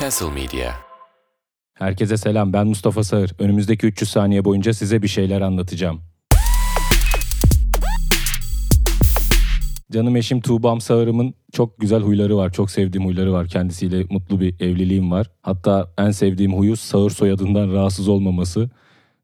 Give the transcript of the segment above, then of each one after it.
Castle Media. Herkese selam ben Mustafa Sağır. Önümüzdeki 300 saniye boyunca size bir şeyler anlatacağım. Canım eşim Tuğbam Sağır'ımın çok güzel huyları var. Çok sevdiğim huyları var. Kendisiyle mutlu bir evliliğim var. Hatta en sevdiğim huyu Sağır soyadından rahatsız olmaması.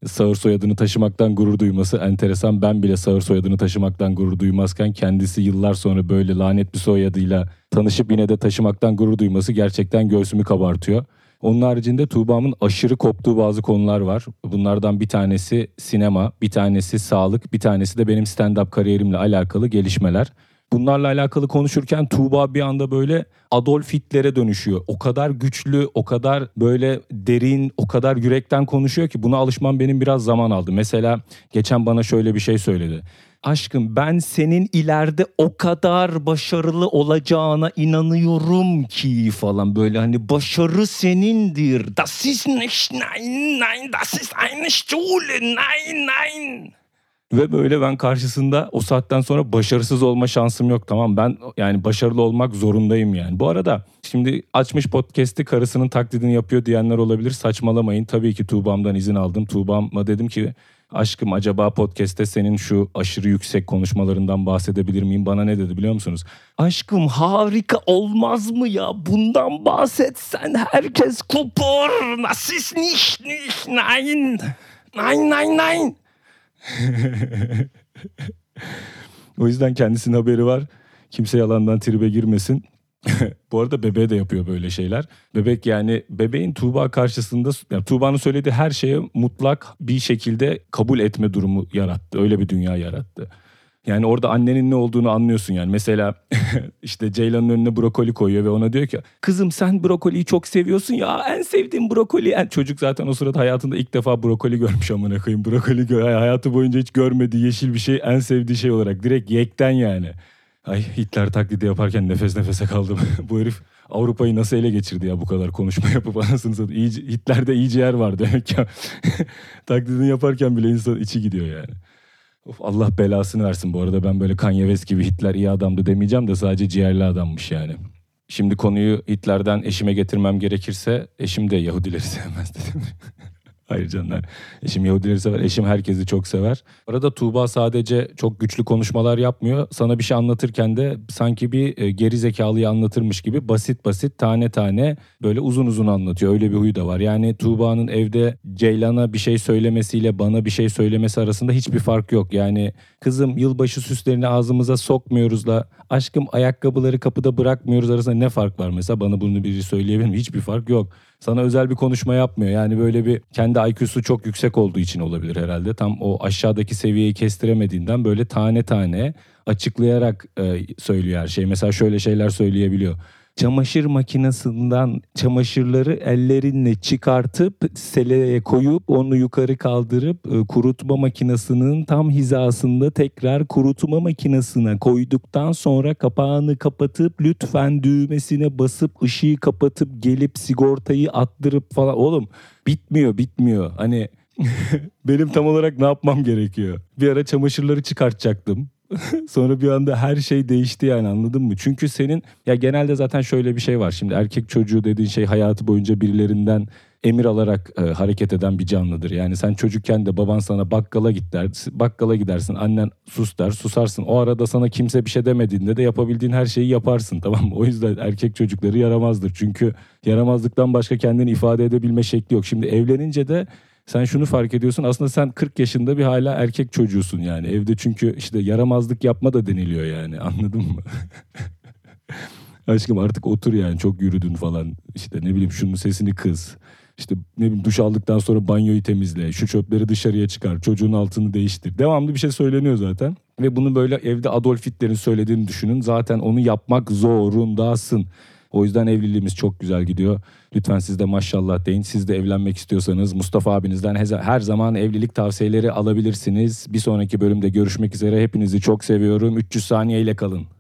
Sağır soyadını taşımaktan gurur duyması enteresan. Ben bile Sağır soyadını taşımaktan gurur duymazken kendisi yıllar sonra böyle lanet bir soyadıyla tanışıp yine de taşımaktan gurur duyması gerçekten göğsümü kabartıyor. Onun haricinde Tuğba'mın aşırı koptuğu bazı konular var. Bunlardan bir tanesi sinema, bir tanesi sağlık, bir tanesi de benim stand-up kariyerimle alakalı gelişmeler. Bunlarla alakalı konuşurken Tuğba bir anda böyle Adolf Hitler'e dönüşüyor. O kadar güçlü, o kadar böyle derin, o kadar yürekten konuşuyor ki buna alışmam benim biraz zaman aldı. Mesela geçen bana şöyle bir şey söyledi. Aşkım ben senin ileride o kadar başarılı olacağına inanıyorum ki falan böyle hani başarı senindir. Das ist nicht nein nein das ist eine Schule nein nein. Ve böyle ben karşısında o saatten sonra başarısız olma şansım yok tamam ben yani başarılı olmak zorundayım yani. Bu arada şimdi açmış podcast'i karısının taklidini yapıyor diyenler olabilir saçmalamayın. Tabii ki Tuğba'mdan izin aldım. Tuğba'ma dedim ki aşkım acaba podcast'te senin şu aşırı yüksek konuşmalarından bahsedebilir miyim? Bana ne dedi biliyor musunuz? Aşkım harika olmaz mı ya? Bundan bahsetsen herkes. Das ist nicht, nicht, nein. Nein, nein, nein. O yüzden kendisinin haberi var. Kimse yalandan tribe girmesin. Bu arada bebeğe de yapıyor böyle şeyler. Bebek yani bebeğin Tuğba karşısında yani Tuğba'nın söylediği her şeye mutlak bir şekilde kabul etme durumu yarattı. Öyle bir dünya yarattı. Yani orada annenin ne olduğunu anlıyorsun yani. Mesela işte Ceylan'ın önüne brokoli koyuyor ve ona diyor ki kızım sen brokoliyi çok seviyorsun ya en sevdiğim brokoli. Yani çocuk zaten o sırada hayatında ilk defa brokoli görmüş amına koyayım. Brokoli hayatı boyunca hiç görmediği yeşil bir şey en sevdiği şey olarak direkt yekten yani. Ay Hitler taklidi yaparken nefes nefese kaldım. bu herif Avrupa'yı nasıl ele geçirdi ya bu kadar konuşma yapıp anasını satayım. İyice, Hitler'de iyice yer var demek ya. Taklidini yaparken bile insan içi gidiyor yani. Of Allah belasını versin bu arada ben böyle Kanye West gibi Hitler iyi adamdı demeyeceğim de sadece ciğerli adammış yani. Şimdi konuyu Hitler'den eşime getirmem gerekirse eşim de Yahudileri sevmez dedim. Hayır canlar. Eşim Yahudileri sever. Eşim herkesi çok sever. Arada Tuğba sadece çok güçlü konuşmalar yapmıyor. Sana bir şey anlatırken de sanki bir e, geri zekalıyı anlatırmış gibi basit basit tane tane böyle uzun uzun anlatıyor. Öyle bir huyu da var. Yani Tuğba'nın evde Ceylan'a bir şey söylemesiyle bana bir şey söylemesi arasında hiçbir fark yok. Yani kızım yılbaşı süslerini ağzımıza sokmuyoruzla aşkım ayakkabıları kapıda bırakmıyoruz arasında ne fark var mesela bana bunu biri söyleyebilir mi? Hiçbir fark yok. Sana özel bir konuşma yapmıyor. Yani böyle bir kendi IQ'su çok yüksek olduğu için olabilir herhalde. Tam o aşağıdaki seviyeyi kestiremediğinden böyle tane tane açıklayarak e, söylüyor her şey. Mesela şöyle şeyler söyleyebiliyor çamaşır makinesinden çamaşırları ellerinle çıkartıp seleye koyup onu yukarı kaldırıp e, kurutma makinesinin tam hizasında tekrar kurutma makinesine koyduktan sonra kapağını kapatıp lütfen düğmesine basıp ışığı kapatıp gelip sigortayı attırıp falan oğlum bitmiyor bitmiyor hani benim tam olarak ne yapmam gerekiyor? Bir ara çamaşırları çıkartacaktım. Sonra bir anda her şey değişti yani anladın mı? Çünkü senin ya genelde zaten şöyle bir şey var. Şimdi erkek çocuğu dediğin şey hayatı boyunca birilerinden emir alarak e, hareket eden bir canlıdır. Yani sen çocukken de baban sana bakkala git bakkala gidersin. Annen sus der, susarsın. O arada sana kimse bir şey demediğinde de yapabildiğin her şeyi yaparsın tamam mı? O yüzden erkek çocukları yaramazdır. Çünkü yaramazlıktan başka kendini ifade edebilme şekli yok. Şimdi evlenince de sen şunu fark ediyorsun aslında sen 40 yaşında bir hala erkek çocuğusun yani. Evde çünkü işte yaramazlık yapma da deniliyor yani anladın mı? Aşkım artık otur yani çok yürüdün falan. İşte ne bileyim şunun sesini kız. İşte ne bileyim duş aldıktan sonra banyoyu temizle. Şu çöpleri dışarıya çıkar. Çocuğun altını değiştir. Devamlı bir şey söyleniyor zaten. Ve bunu böyle evde Adolf Hitler'in söylediğini düşünün. Zaten onu yapmak zorundasın. O yüzden evliliğimiz çok güzel gidiyor. Lütfen siz de maşallah deyin. Siz de evlenmek istiyorsanız Mustafa abinizden her zaman evlilik tavsiyeleri alabilirsiniz. Bir sonraki bölümde görüşmek üzere. Hepinizi çok seviyorum. 300 saniye ile kalın.